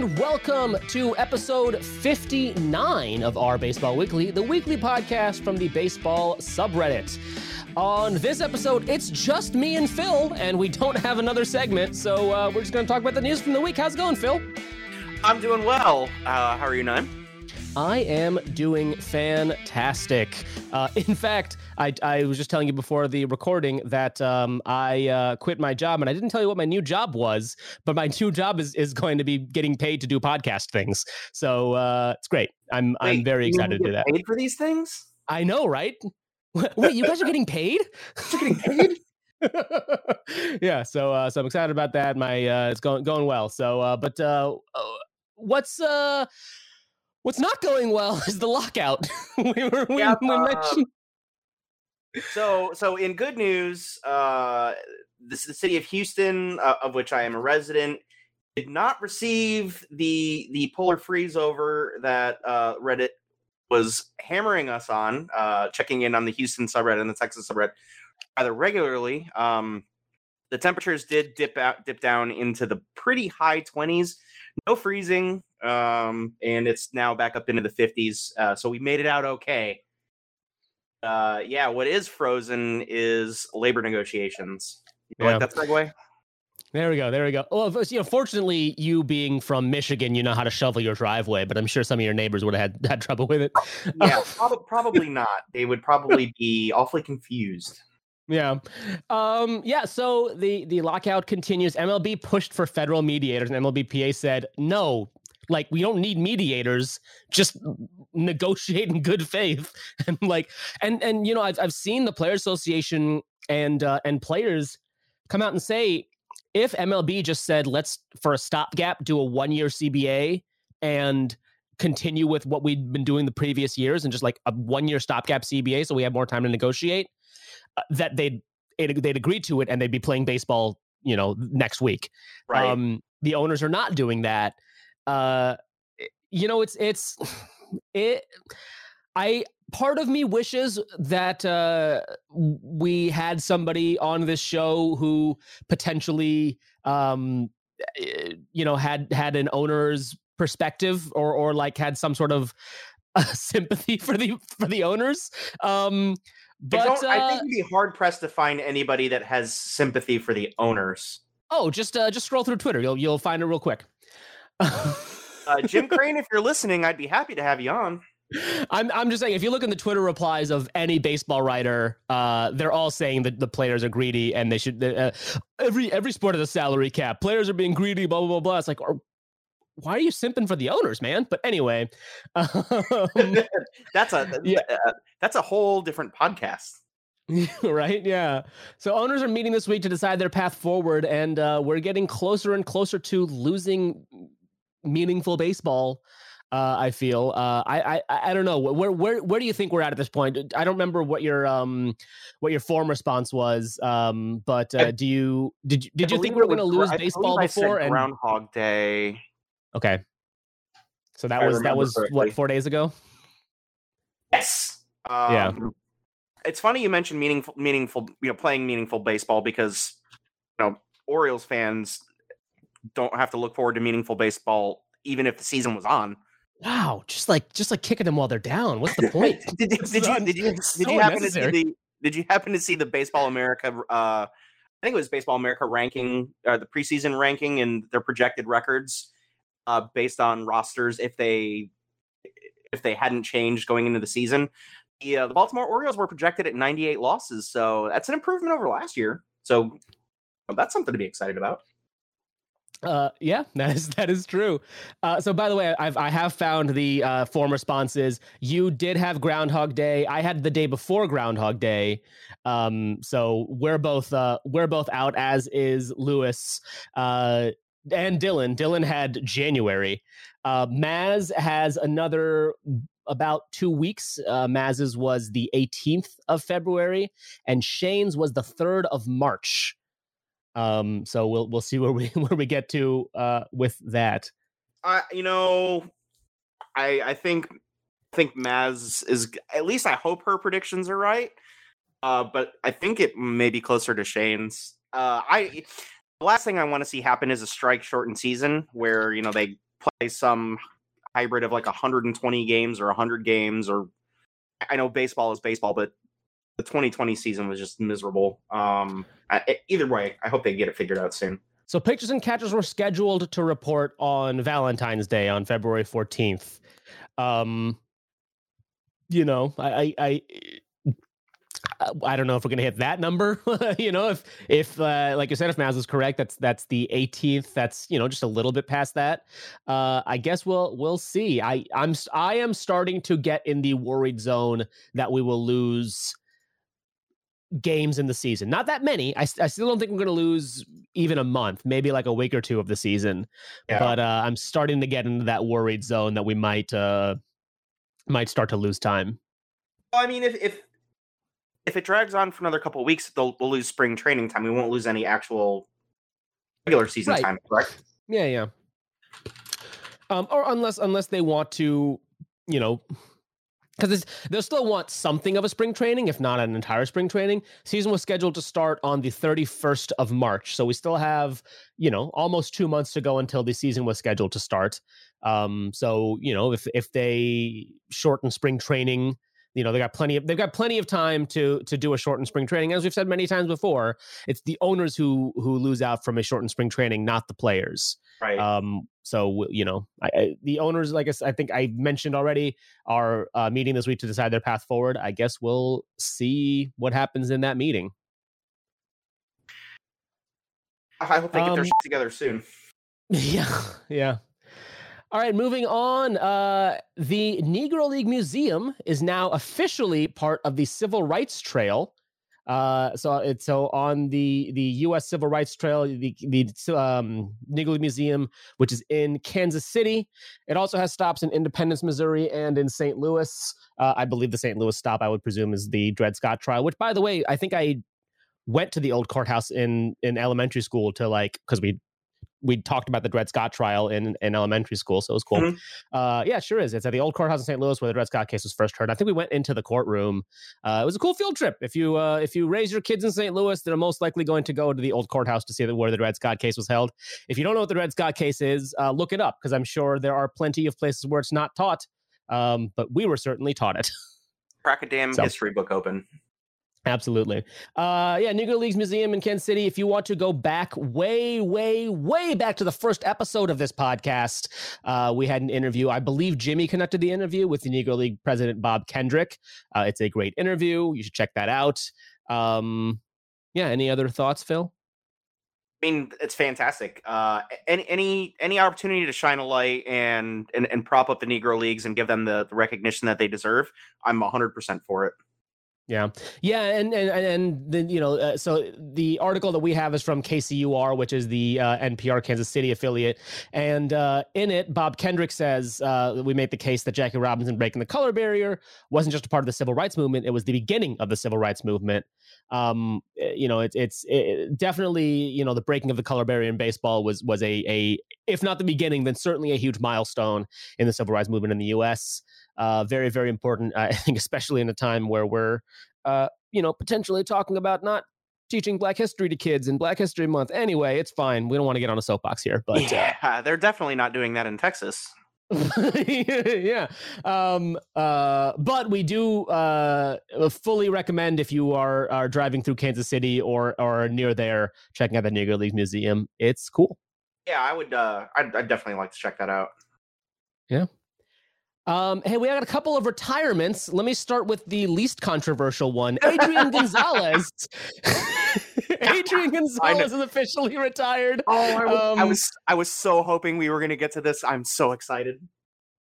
and welcome to episode 59 of our Baseball Weekly, the weekly podcast from the baseball subreddit. On this episode, it's just me and Phil, and we don't have another segment, so uh, we're just going to talk about the news from the week. How's it going, Phil? I'm doing well. Uh, how are you, Naim? I am doing fantastic. Uh, in fact, I, I, was just telling you before the recording that um, I uh, quit my job, and I didn't tell you what my new job was, but my new job is, is going to be getting paid to do podcast things. So uh, it's great. I'm Wait, I'm very excited to do that. Paid for these things? I know, right? Wait, you guys are getting paid? You're getting paid? yeah, so uh, so I'm excited about that. My uh, it's going going well. So, uh, but uh, what's uh What's not going well is the lockout. we were we, yeah, we uh, mentioned. So, so in good news, uh, this the city of Houston, uh, of which I am a resident, did not receive the the polar freeze over that uh, Reddit was hammering us on. Uh, checking in on the Houston subreddit and the Texas subreddit rather regularly. Um, the temperatures did dip out, dip down into the pretty high twenties. No freezing, um, and it's now back up into the 50s. Uh, so we made it out okay. Uh, yeah, what is frozen is labor negotiations. You yeah. like that segue? There we go. There we go. Well, you know, fortunately, you being from Michigan, you know how to shovel your driveway, but I'm sure some of your neighbors would have had, had trouble with it. yeah, prob- probably not. They would probably be awfully confused. Yeah. Um, yeah. So the, the lockout continues. MLB pushed for federal mediators, and MLBPA said, no, like we don't need mediators just negotiate in good faith and like and and you know i've, I've seen the player association and uh, and players come out and say if mlb just said let's for a stopgap do a one year cba and continue with what we'd been doing the previous years and just like a one year stopgap cba so we have more time to negotiate uh, that they'd they'd agree to it and they'd be playing baseball you know next week. Right. Um the owners are not doing that. Uh you know it's it's it i part of me wishes that uh we had somebody on this show who potentially um eh, you know had had an owner's perspective or or like had some sort of uh, sympathy for the for the owners. Um but I, uh, I think you'd be hard pressed to find anybody that has sympathy for the owners. Oh, just uh, just scroll through Twitter. You'll you'll find it real quick. uh, Jim Crane, if you're listening, I'd be happy to have you on. I'm I'm just saying if you look in the Twitter replies of any baseball writer, uh, they're all saying that the players are greedy and they should uh, every every sport has a salary cap. Players are being greedy, blah blah blah blah. It's like, or, why are you simping for the owners, man? But anyway, um, that's a yeah. Uh, that's a whole different podcast. right? Yeah. So owners are meeting this week to decide their path forward, and uh, we're getting closer and closer to losing meaningful baseball. Uh, I feel. Uh, I, I I don't know. Where where where do you think we're at at this point? I don't remember what your um what your form response was. Um, but uh, do you did you, did I you think we were going to lose baseball before? and Groundhog Day. Okay. So that was that was correctly. what four days ago. Yes. Um, yeah. It's funny you mentioned meaningful, meaningful, you know, playing meaningful baseball because you know Orioles fans don't have to look forward to meaningful baseball even if the season was on. Wow, just like just like kicking them while they're down. What's the point? did, did, did, you did you did so you happen to see the did you happen to see the Baseball America? Uh, I think it was Baseball America ranking or uh, the preseason ranking and their projected records uh, based on rosters if they if they hadn't changed going into the season. The, uh, the Baltimore Orioles were projected at 98 losses, so that's an improvement over last year. So that's something to be excited about. Uh, yeah, that is that is true. Uh, so by the way, I've I have found the uh, form responses. You did have Groundhog Day. I had the day before Groundhog Day. Um, so we're both uh, we're both out. As is Lewis uh, and Dylan. Dylan had January. Uh, Maz has another about two weeks. Uh, Maz's was the 18th of February, and Shane's was the 3rd of March. Um, so we'll we'll see where we where we get to uh, with that. Uh, you know, I I think think Maz is at least I hope her predictions are right. Uh, but I think it may be closer to Shane's. Uh, I last thing I want to see happen is a strike shortened season where you know they play some hybrid of like 120 games or 100 games or I know baseball is baseball, but the 2020 season was just miserable. Um, I, either way, I hope they get it figured out soon. So pitchers and catchers were scheduled to report on Valentine's Day on February 14th. Um, you know, I, I, I don't know if we're gonna hit that number. you know, if if uh, like you said, if Maz is correct, that's that's the 18th. That's you know just a little bit past that. Uh, I guess we'll we'll see. I I'm I am starting to get in the worried zone that we will lose games in the season. Not that many. I, I still don't think we're going to lose even a month, maybe like a week or two of the season. Yeah. But uh, I'm starting to get into that worried zone that we might uh, might start to lose time. Well, I mean, if if if it drags on for another couple of weeks, they'll, we'll lose spring training time. We won't lose any actual regular season right. time, correct? Yeah, yeah. Um, or unless unless they want to, you know, because they'll still want something of a spring training, if not an entire spring training. Season was scheduled to start on the 31st of March, so we still have, you know, almost two months to go until the season was scheduled to start. Um, so you know, if if they shorten spring training you know they got plenty of they've got plenty of time to to do a shortened spring training. As we've said many times before it's the owners who who lose out from a shortened spring training not the players. Right. Um so you know I, I, the owners like I, I think i mentioned already are uh, meeting this week to decide their path forward. I guess we'll see what happens in that meeting. I hope they get um, their shit together soon. Yeah yeah all right, moving on. Uh, the Negro League Museum is now officially part of the Civil Rights Trail. Uh, so it's so on the the U.S. Civil Rights Trail, the the um, Negro League Museum, which is in Kansas City. It also has stops in Independence, Missouri, and in St. Louis. Uh, I believe the St. Louis stop, I would presume, is the Dred Scott trial. Which, by the way, I think I went to the old courthouse in in elementary school to like because we we talked about the Dred Scott trial in, in elementary school, so it was cool. Mm-hmm. Uh, yeah, sure is. It's at the old courthouse in St. Louis where the Dred Scott case was first heard. I think we went into the courtroom. Uh, it was a cool field trip. If you uh, if you raise your kids in St. Louis, they're most likely going to go to the old courthouse to see the, where the Dred Scott case was held. If you don't know what the Dred Scott case is, uh, look it up because I'm sure there are plenty of places where it's not taught. Um, but we were certainly taught it. Crack a damn so. history book open. Absolutely. Uh, yeah, Negro Leagues Museum in Kansas City. If you want to go back way, way, way back to the first episode of this podcast, uh, we had an interview. I believe Jimmy conducted the interview with the Negro League president, Bob Kendrick. Uh, it's a great interview. You should check that out. Um, yeah, any other thoughts, Phil? I mean, it's fantastic. Uh, any any any opportunity to shine a light and, and and prop up the Negro Leagues and give them the, the recognition that they deserve, I'm 100% for it. Yeah, yeah, and and and then you know, uh, so the article that we have is from KCUR, which is the uh, NPR Kansas City affiliate, and uh, in it, Bob Kendrick says uh, we make the case that Jackie Robinson breaking the color barrier wasn't just a part of the civil rights movement; it was the beginning of the civil rights movement. Um, eh, you know, it, it's it, definitely you know the breaking of the color barrier in baseball was was a a if not the beginning, then certainly a huge milestone in the civil rights movement in the U.S. Uh, very, very important. I think, especially in a time where we're, uh, you know, potentially talking about not teaching Black History to kids in Black History Month. Anyway, it's fine. We don't want to get on a soapbox here, but uh yeah, uh, they're definitely not doing that in Texas. yeah. Um, uh, but we do uh, fully recommend if you are are driving through Kansas City or or near there, checking out the Negro League Museum. It's cool. Yeah, I would. Uh, I'd, I'd definitely like to check that out. Yeah. Um, hey, we got a couple of retirements. Let me start with the least controversial one. Adrian Gonzalez. Adrian Gonzalez is officially retired. Oh, I was, um, I was, I was so hoping we were going to get to this. I'm so excited.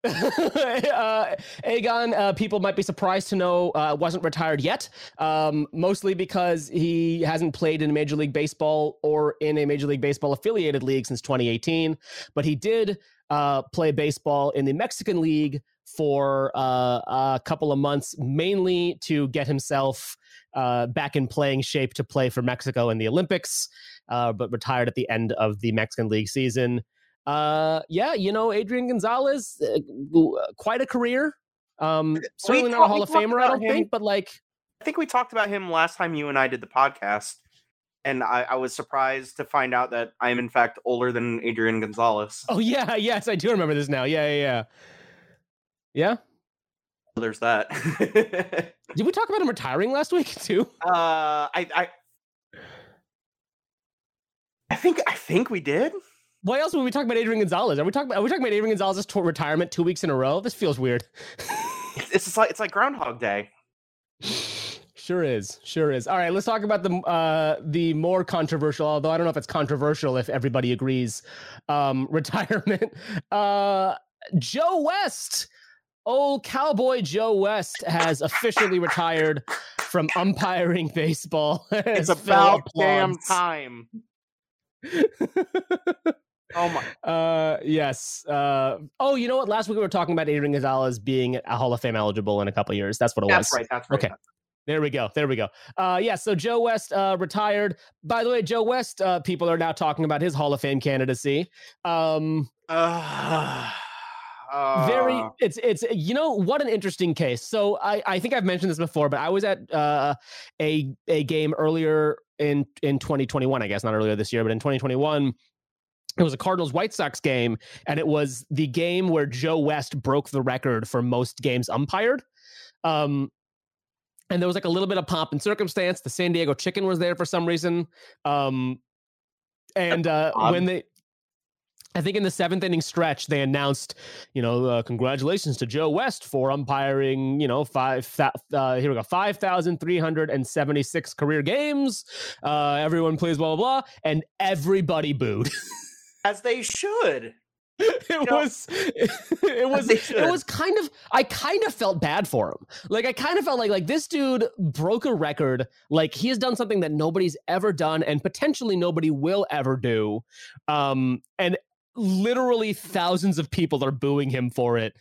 uh, Agon, uh, people might be surprised to know, uh, wasn't retired yet. Um, mostly because he hasn't played in Major League Baseball or in a Major League Baseball affiliated league since 2018. But he did uh, play baseball in the Mexican League for uh, a couple of months, mainly to get himself uh, back in playing shape to play for Mexico in the Olympics, uh, but retired at the end of the Mexican League season. Uh, yeah, you know, Adrian Gonzalez, uh, quite a career. Um, certainly not a Hall of Famer, I don't him. think, but like. I think we talked about him last time you and I did the podcast. And I, I was surprised to find out that I am in fact older than Adrian Gonzalez. Oh yeah, yes, I do remember this now. Yeah, yeah, yeah. Yeah. There's that. Did we talk about him retiring last week too? Uh, I, I, I think, I think we did. Why else would we talk about Adrian Gonzalez? Are we talking about, are we talking about Adrian Gonzalez's retirement two weeks in a row? This feels weird. It's just like it's like Groundhog Day. Sure is, sure is. All right, let's talk about the uh, the more controversial. Although I don't know if it's controversial if everybody agrees. Um, retirement. Uh, Joe West, old cowboy Joe West, has officially retired from umpiring baseball. It's about damn time. Oh my! Uh, yes. Uh, oh, you know what? Last week we were talking about Adrian Gonzalez being a Hall of Fame eligible in a couple years. That's what it was. That's was. right. That's right. Okay. There we go. There we go. Uh, yeah. So Joe West uh, retired. By the way, Joe West. Uh, people are now talking about his Hall of Fame candidacy. Um, Uh, very. It's it's you know what an interesting case. So I I think I've mentioned this before, but I was at uh, a a game earlier in in 2021. I guess not earlier this year, but in 2021. It was a Cardinals White Sox game, and it was the game where Joe West broke the record for most games umpired. Um, and there was like a little bit of pomp and circumstance. The San Diego Chicken was there for some reason. Um, and uh, when they, I think in the seventh inning stretch, they announced, you know, uh, congratulations to Joe West for umpiring, you know, five, uh, here we go, 5,376 career games. Uh, everyone plays blah, blah, blah. And everybody booed. as they should. it know, was it was it was kind of I kind of felt bad for him. Like I kind of felt like like this dude broke a record. Like he has done something that nobody's ever done and potentially nobody will ever do. Um and literally thousands of people are booing him for it.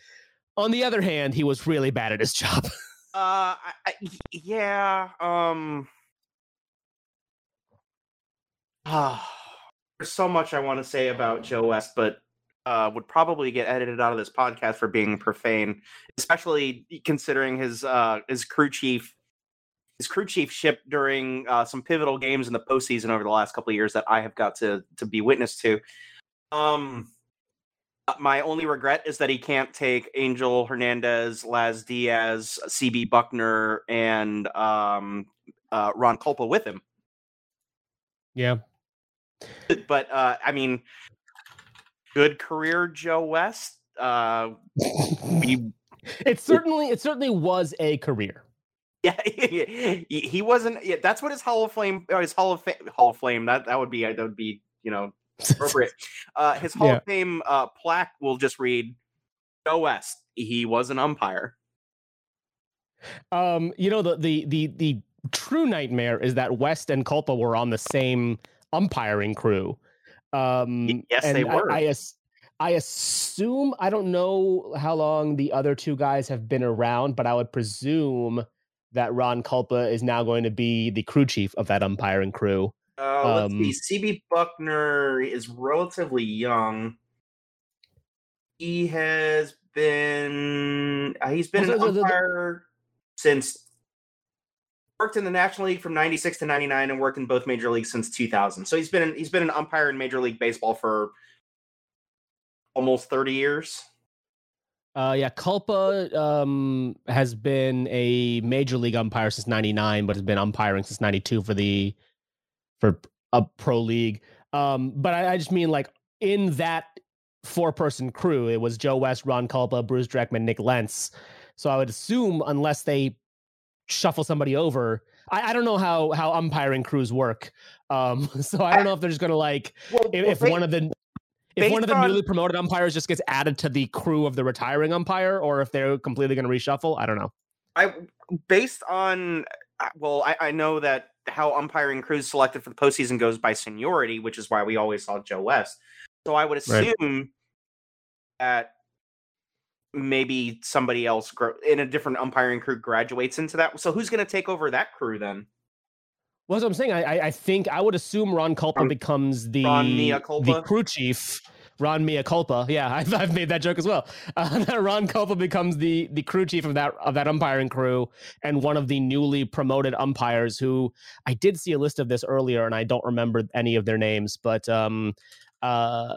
On the other hand, he was really bad at his job. Uh, I, I, yeah. Um. Ah, there's so much I want to say about Joe West, but uh, would probably get edited out of this podcast for being profane, especially considering his uh his crew chief his crew chief ship during uh, some pivotal games in the postseason over the last couple of years that I have got to to be witness to. Um, uh, my only regret is that he can't take Angel Hernandez, Laz Diaz, CB Bucknor, and um, uh, Ron Kulpa with him. Yeah. But uh, I mean, good career, Joe West. Uh, he, it certainly it certainly was a career. yeah, he, wasn't. Yeah, that's what his Hall of Fame, or his Hall of Fame, Hall of Fame. That that would be that would be you know appropriate. Uh, his Hall Yeah. of Fame uh, plaque will just read Joe West. He was an umpire. Um, you know, the the the the true nightmare is that West and Kulpa were on the same umpiring crew. Um, yes, and they I- were. I, as- I assume I don't know how long the other two guys have been around, but I would presume that Ron Kulpa is now going to be the crew chief of that umpiring crew. Uh, let's Um, see. CB Bucknor is relatively young. He has been uh, he's been Well, an so the- the- umpire since worked in the National League from 96 to 99 and worked in both major leagues since 2000. So he's been an, he's been an umpire in Major League Baseball for almost 30 years. Uh, yeah, Kulpa um, has been a major league umpire since '99, but has been umpiring since '92 for the for a pro league. Um, but I, I just mean like in that four person crew, it was Joe West, Ron Kulpa, Bruce Dreckman, Nick Lentz. So I would assume unless they shuffle somebody over, I, I don't know how how umpiring crews work. Um, so I don't know if they're just gonna like Well, if, well, if one of the if one of the on- newly promoted umpires just gets added to the crew of the retiring umpire, or if they're completely going to reshuffle, I don't know. I based on uh, well, I, I know that how umpiring crews selected for the postseason goes by seniority, which is why we always saw Joe West. So I would Right. assume that maybe somebody else gro- in a different umpiring crew graduates into that. So who's going to take over that crew then? Well, that's what I'm saying. I, I, think I would assume Ron Kulpa Ron- becomes the Ron Mia the crew chief, Ron Mia Culpa. Yeah, I've, I've made that joke as well. Uh, Ron Kulpa becomes the the crew chief of that of that umpiring crew and one of the newly promoted umpires. Who I did see a list of this earlier, and I don't remember any of their names, but um, uh,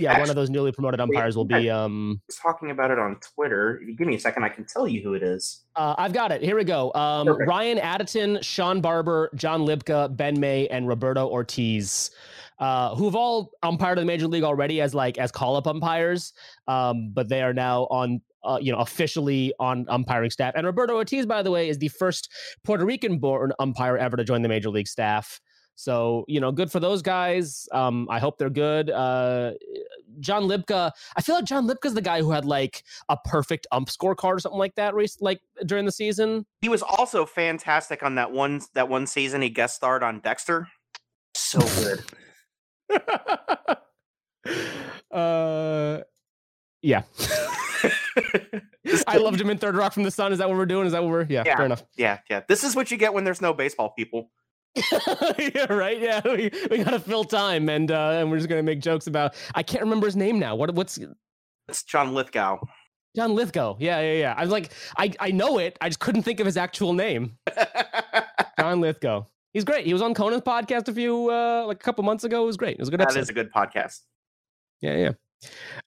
yeah, Actually, one of those newly promoted umpires will be. Um, talking about it on Twitter. If you give me a second, I can tell you who it is. Uh, I've got it. Here we go. Um, Ryan Additon, Sean Barber, John Libka, Ben May, and Roberto Ortiz uh, who've all umpired in the major league already as like as call up umpires, um, but they are now on uh, you know, officially on umpiring staff. And Roberto Ortiz, by the way, is the first Puerto Rican born umpire ever to join the major league staff. So, you know, good for those guys. Um, I hope they're good. Uh, John Libka, I feel like John Libka's the guy who had like a perfect ump scorecard or something like that, race like during the season. He was also fantastic on that one that one season he guest starred on Dexter. So good. uh, yeah. I loved him in Third Rock from the Sun. Is that what we're doing? Is that what we're? Yeah, yeah fair enough. Yeah, yeah. This is what you get when there's no baseball people. yeah, right. Yeah, we, we gotta fill time, and uh, and we're just gonna make jokes about. I can't remember his name now. What what's? It's John Lithgow. John Lithgow. Yeah, yeah, yeah. I was like, I I know it. I just couldn't think of his actual name. John Lithgow. He's great. He was on Conan's podcast a few uh like a couple months ago. It was great. It was a good That episode. is a good podcast. Yeah, yeah.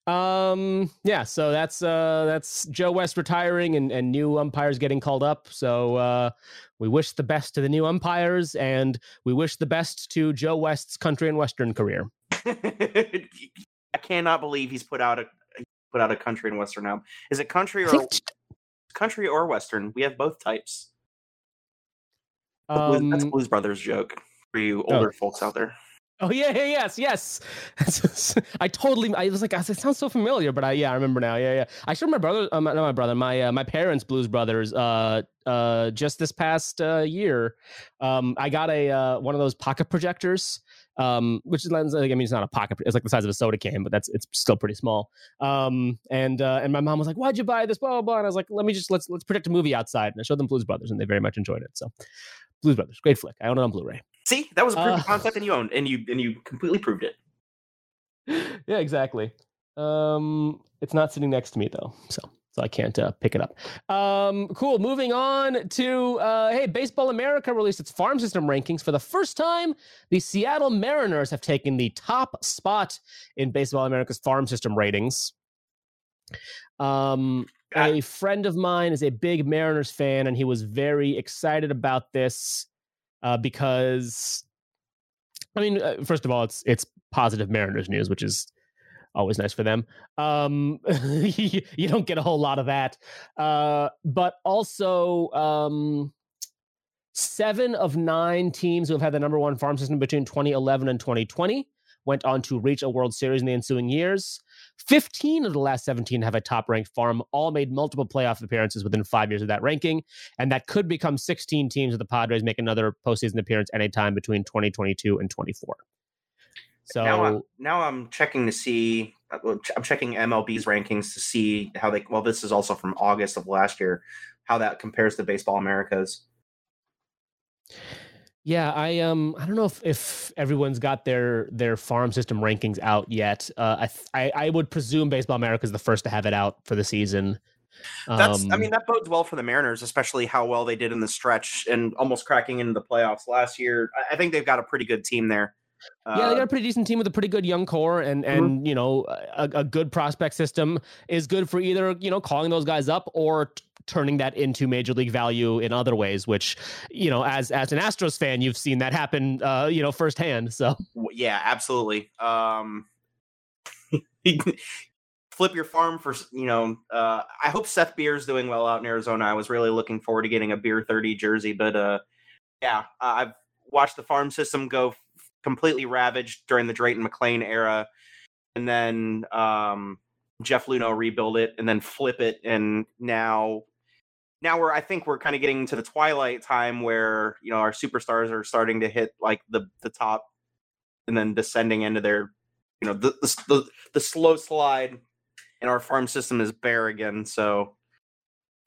Um, yeah, so that's uh that's Joe West retiring and, and new umpires getting called up. So uh we wish the best to the new umpires and we wish the best to Joe West's country and western career. I cannot believe he's put out a put out a country and western album. Is it country or country or western? We have both types. Um, that's Blues Brothers joke for you oh. older oh. folks out there. Oh yeah, yeah, yes, yes. I totally. I was like, it sounds so familiar, but I yeah, I remember now. Yeah, yeah. I should my brother, uh, not my brother, my uh, my parents, Blues Brothers. Uh, uh, just this past uh, year, um, I got a uh, one of those pocket projectors. Um, which is, I mean, it's not a pocket; it's like the size of a soda can, but that's it's still pretty small. Um, and uh, and my mom was like, "Why'd you buy this?" Blah blah blah. And I was like, "Let me just let's let's project a movie outside." And I showed them Blues Brothers, and they very much enjoyed it. So, Blues Brothers, great flick. I own it on Blu-ray. See, that was a proven uh, concept, and you owned, and you and you completely proved it. Yeah, exactly. Um, it's not sitting next to me though, so so I can't uh, pick it up. Um, cool. Moving on to uh, hey, Baseball America released its farm system rankings for the first time. The Seattle Mariners have taken the top spot in Baseball America's farm system ratings. Um, a friend of mine is a big Mariners fan, and he was very excited about this uh, because, I mean, uh, first of all, it's it's positive Mariners news, which is always nice for them. Um, you don't get a whole lot of that, uh, but also. Um, seven of nine teams who have had the number one farm system between 2011 and 2020 went on to reach a World Series in the ensuing years. 15 of the last 17 have a top ranked farm, all made multiple playoff appearances within five years of that ranking. And that could become 16 teams if the Padres make another postseason appearance anytime between 2022 and 24. So now I'm, now I'm checking to see, uh, I'm checking MLB's rankings to see how they, well, this is also from August of last year, how that compares to Baseball Americas. Yeah, I um I don't know if, if everyone's got their their farm system rankings out yet. Uh, I, th- I I would presume Baseball America is the first to have it out for the season. That's um, I mean that bodes well for the Mariners, especially how well they did in the stretch and almost cracking into the playoffs last year. I think they've got a pretty good team there. Yeah, they got a uh, pretty decent team with a pretty good young core, and mm-hmm. and mm-hmm. you know a, a, good prospect system is good for either you know calling those guys up or t- turning that into major league value in other ways. Which you know, as as an Astros fan, you've seen that happen, uh, you know, firsthand. So yeah, absolutely. Um, flip your farm for you know. Uh, I hope Seth Beer's doing well out in Arizona. I was really looking forward to getting a Beer thirty jersey, but uh, yeah, I've watched the farm system go completely ravaged during the Drayton McLane era, and then um, Jeff Luhnow rebuild it, and then flip it, and now now we're I think we're kind of getting to the twilight time where you know our superstars are starting to hit like the the top, and then descending into their you know the the the, the slow slide, and our farm system is bare again. So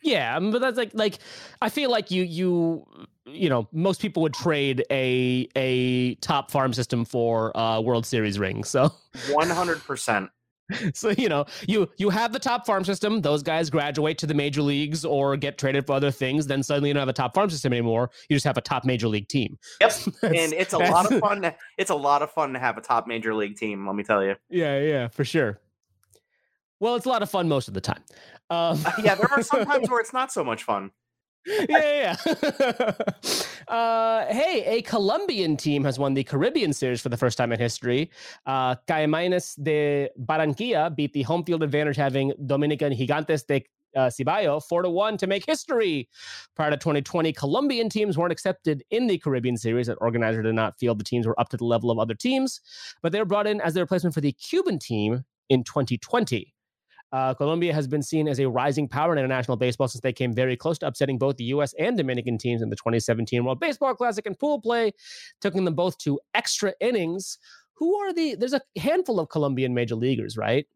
yeah, um, but that's like like I feel like you you you know most people would trade a a top farm system for uh World Series ring. So one hundred percent. so you know you you have the top farm system those guys graduate to the major leagues or get traded for other things then suddenly you don't have a top farm system anymore you just have a top major league team yep and it's a lot of fun to, it's a lot of fun to have a top major league team let me tell you yeah yeah for sure well it's a lot of fun most of the time um, yeah there are some times where it's not so much fun yeah, yeah. uh, hey, a Colombian team has won the Caribbean Series for the first time in history. Uh, Caimanes de Barranquilla beat the home field advantage having Dominican Gigantes de uh, Cibao 4 to 1 to make history. Prior to 2020, Colombian teams weren't accepted in the Caribbean Series. That organizer did not feel the teams were up to the level of other teams, but they were brought in as the replacement for the Cuban team in 2020. Uh, Colombia has been seen as a rising power in international baseball since they came very close to upsetting both the U.S. and Dominican teams in the 2017 World Baseball Classic and pool play, taking them both to extra innings. Who are the? There's a handful of Colombian major leaguers, right?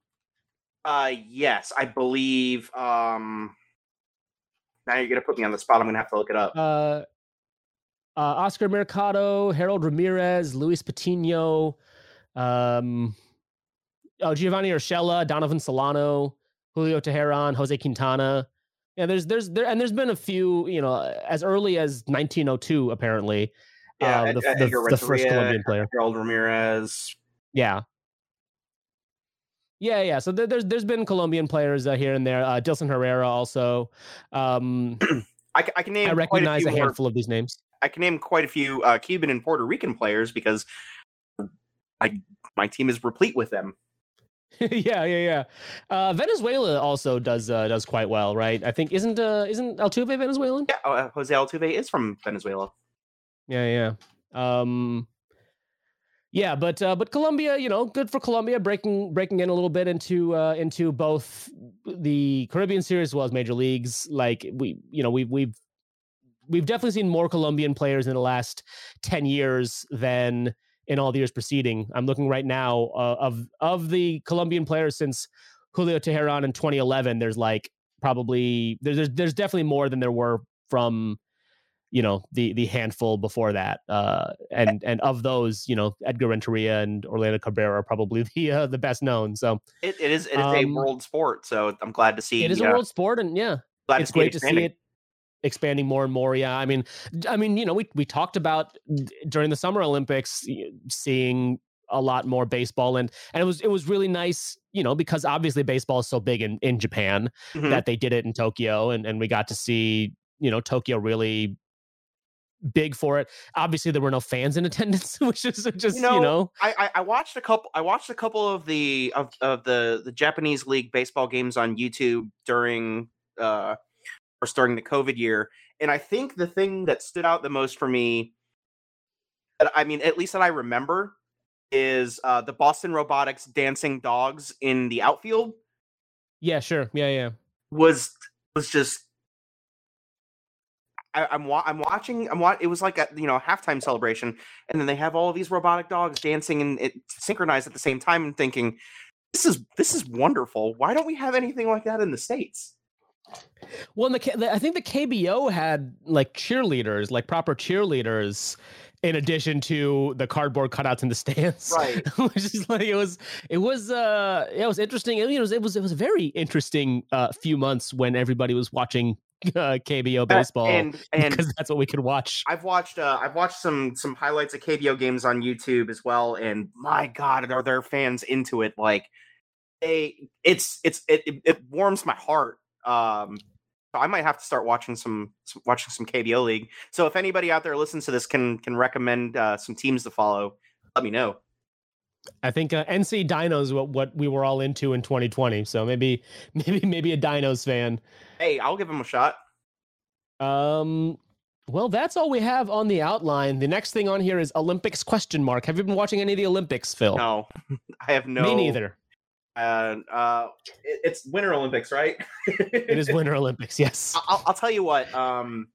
Uh, yes, I believe. Um, now you're gonna put me on the spot. I'm gonna have to look it up. Uh, uh Oscar Mercado, Harold Ramirez, Luis Patino. Um, oh, Giovanni Urshela, Donovan Solano, Julio Teheran, Jose Quintana. Yeah, there's there's there and there's been a few, you know, as early as 1902 apparently. Yeah, uh, the, the, the, first Colombian player, Harold Ramirez. Yeah. Yeah, yeah. So there, there's there's been Colombian players uh, here and there. Uh, Dilson Herrera also. Um, I, I, can name. I recognize a, a, handful more, of these names. I can name quite a few uh, Cuban and Puerto Rican players because I my team is replete with them. yeah, yeah, yeah. Uh, Venezuela also does uh, does quite well, right? I think isn't uh, isn't Altuve Venezuelan? Yeah, uh, Jose Altuve is from Venezuela. Yeah, yeah. Um, yeah, but uh, but Colombia, you know, good for Colombia breaking breaking in a little bit into uh, into both the Caribbean series as well as major leagues. Like we, you know, we we've we've definitely seen more Colombian players in the last ten years than in all the years preceding. I'm looking right now uh, of of the Colombian players since Julio Teheran in 2011. There's like probably there's there's, there's definitely more than there were from you know the the handful before that uh and and of those you know edgar renteria and orlando cabrera are probably the uh, the best known so it, it is it is um, a world sport so i'm glad to see it is a world sport and yeah it's great to see it expanding more and more. Yeah, I mean, I mean, you know, we we talked about during the Summer Olympics seeing a lot more baseball and and it was it was really nice you know because obviously baseball is so big in in Japan mm-hmm. that they did it in Tokyo and and we got to see you know Tokyo really big for it obviously there were no fans in attendance which is just you know, you know, I, I watched a couple i watched a couple of the of, of the the japanese league baseball games on youtube during uh during the COVID year. And I think the thing that stood out the most for me, I mean, at least that I remember, is uh, the Boston Robotics dancing dogs in the outfield. Yeah, sure. Yeah, yeah. Was was just I, I'm, I'm watching. I'm wa- It was like a you know halftime celebration, and then they have all of these robotic dogs dancing and it synchronized at the same time, and thinking, this is this is wonderful. Why don't we have anything like that in the states? Well, the, I think the KBO had like cheerleaders, like proper cheerleaders, in addition to the cardboard cutouts in the stands. Right. Which is like it was it was uh it was interesting. It was it was it was a very interesting uh few months when everybody was watching uh, KBO baseball and, and because that's what we could watch. I've watched uh, I've watched some some highlights of KBO games on YouTube as well, and my God, are there fans into it? Like, they it's it's it, it warms my heart um, so I might have to start watching some, some, watching some KBO league. So if anybody out there listens to this can can recommend uh, some teams to follow, let me know. I think uh, NC Dinos what what we were all into in 2020. So maybe maybe maybe a Dinos fan. Hey, I'll give him a shot. Um. Well, that's all we have on the outline. The next thing on here is Olympics question mark. Have you been watching any of the Olympics, Phil? No, I have no. Me neither and uh, it, it's Winter Olympics, right? it is Winter Olympics. Yes. I'll, I'll tell you what. Um,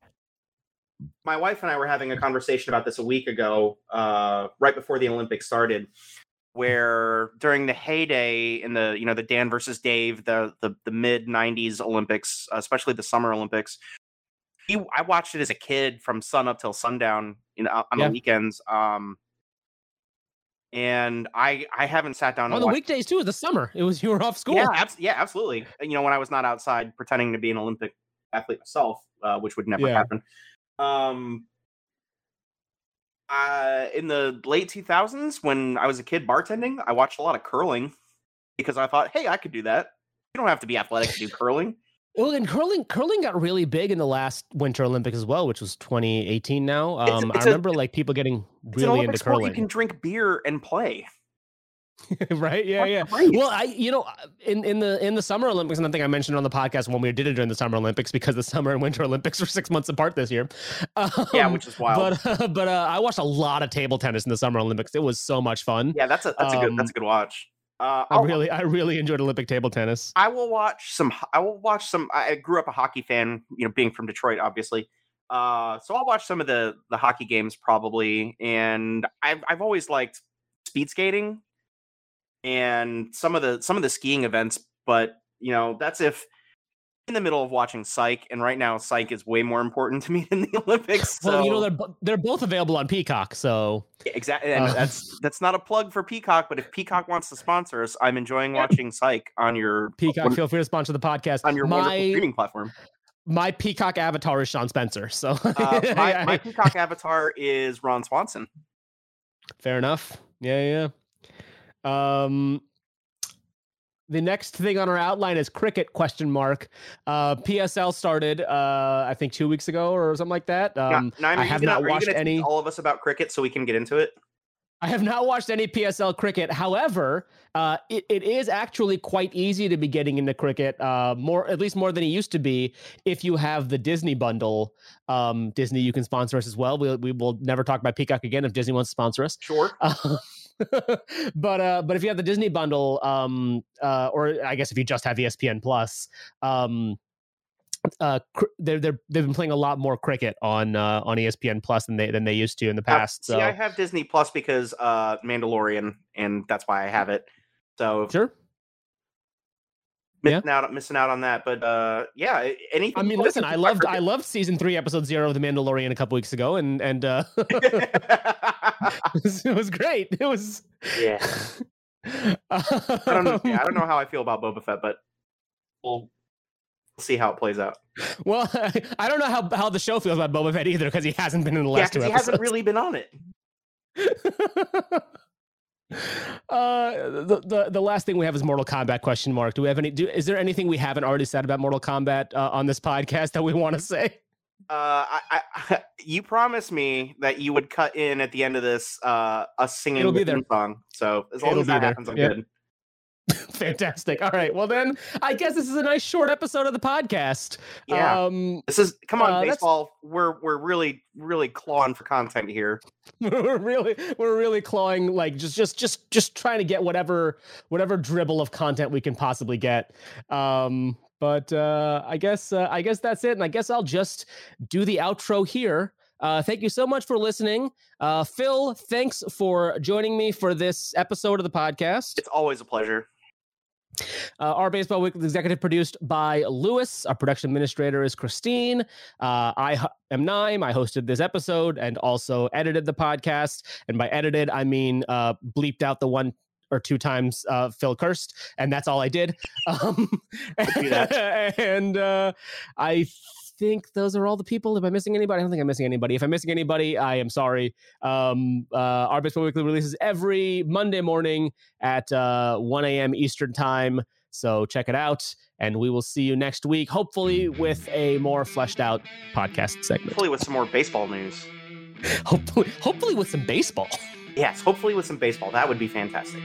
my wife and I were having a conversation about this a week ago, uh, right before the Olympics started, where during the heyday in the you know the Dan versus Dave, the the, the mid '90s Olympics, especially the Summer Olympics. He, I watched it as a kid from sun up till sundown, you know, on yeah. the weekends. Um, and I I haven't sat down on the weekdays too. The summer. It was you were off school. Yeah, abs- yeah, absolutely. You know, when I was not outside pretending to be an Olympic athlete myself, uh, which would never Yeah. happen. Um, uh, in the late 2000s, when I was a kid bartending, I watched a lot of curling because I thought, hey, I could do that. You don't have to be athletic to do curling. Well, and curling, curling got really big in the last Winter Olympics as well, which was 2018. Now, It's- um, it's I a- remember like people getting really into curling, You can drink beer and play. right? Yeah, yeah. Well, I, you know, in in the in the Summer Olympics, and I think I mentioned on the podcast when we did it during the Summer Olympics because the Summer and Winter Olympics were six months apart this year. yeah, Um, which is wild. But but uh, I watched a lot of table tennis in the Summer Olympics. It was so much fun. yeah, that's a that's a good that's um, a good watch. Uh, I really I really enjoyed Olympic table tennis. I will watch some. I will watch some. I grew up a hockey fan, you know, being from Detroit, obviously. Uh, so I'll watch some of the the hockey games probably, and I've I've always liked speed skating and some of the some of the skiing events. But you know, that's if in the middle of watching Psych, and right now Psych is way more important to me than the Olympics. So Well, you know they're they're both available on Peacock, so exactly, and Uh, that's that's not a plug for Peacock, but if Peacock wants to sponsor us, I'm enjoying watching Psych on your Peacock, feel free to sponsor the podcast. on your wonderful my streaming platform. my Peacock avatar is Shawn Spencer, so Uh, my, my Peacock avatar is Ron Swanson. fair enough. Yeah, yeah. Um, the next thing on our outline is cricket question mark. Uh, PSL started, uh, I think two weeks ago or something like that. Um, Now- I have gonna- not watched any- All of us about cricket, so we can get into it. I have not watched any PSL cricket. However, uh, it, it is actually quite easy to be getting into cricket, uh, more at least more than it used to be. If you have the Disney bundle, um, Disney, you can sponsor us as well. We we will never talk about Peacock again if Disney wants to sponsor us. Sure. Um, but uh, but if you have the Disney bundle, um, uh, or I guess if you just have ESPN Plus, um, uh, cr- they're they're they've been playing a lot more cricket on uh, on ESPN Plus than they than they used to in the Uh, past. See, So I have Disney Plus because uh, Mandalorian, and that's why I have it. So sure. Yeah. missing out missing out on that. But uh, yeah, anything. I mean, listen, I loved I loved season three, episode zero of The Mandalorian a couple weeks ago, and and uh, it, was, great. It was. yeah. I don't know. Yeah, I don't Um, know how I feel about Boba Fett, but we'll see how it plays out. Well, I don't know how, how the show feels about Boba Fett either because he hasn't been in the Yeah, last two because he episodes. hasn't really been on it. Uh, the, the the last thing we have is Mortal Kombat question mark. Do we have any? Do, is there anything we haven't already said about Mortal Kombat uh, on this podcast that we want to say? Uh, I, I, you promised me that you would cut in at the end of this uh, us singing It'll be the there. song. So as long It'll as that there. happens, I'm Yep. good. Fantastic. All right. Well, then I guess this is a nice short episode of the podcast. Yeah. Um, This is come on, Uh, that's- baseball. We're we're really really clawing for content here. we're really we're really clawing like just just just just trying to get whatever whatever dribble of content we can possibly get um but uh i guess uh, i guess that's it and i guess i'll just do the outro here uh, thank you so much for listening. Uh, Phil, thanks for joining me for this episode of the podcast. It's always a pleasure. Uh, our Baseball Weekly executive produced by Lewis. Our production administrator is Christine. Uh, I h- am Naim. I hosted this episode and also edited the podcast. And by edited, I mean uh, bleeped out the one or two times uh, Phil cursed, and that's all I did. Um, and uh, I think those are all the people. Am I missing anybody? I don't think I'm missing anybody. If I'm missing anybody, I am sorry. Um, uh, our Baseball Weekly releases every Monday morning at uh, 1 a.m. Eastern Time. So check it out. And we will see you next week, hopefully with a more fleshed out podcast segment. Hopefully with some more baseball news. Hopefully, hopefully with some baseball. Yes, hopefully with some baseball. That would be fantastic.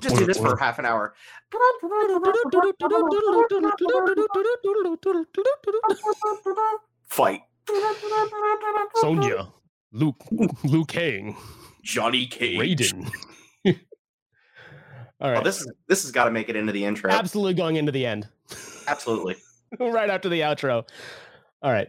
Just do this for half an hour. Fight. Sonya, Liu, Liu Kang, Johnny Cage. Raiden. All right. Oh, this is this has got to make it into the intro. absolutely going into the end, Absolutely. right after the outro. All right.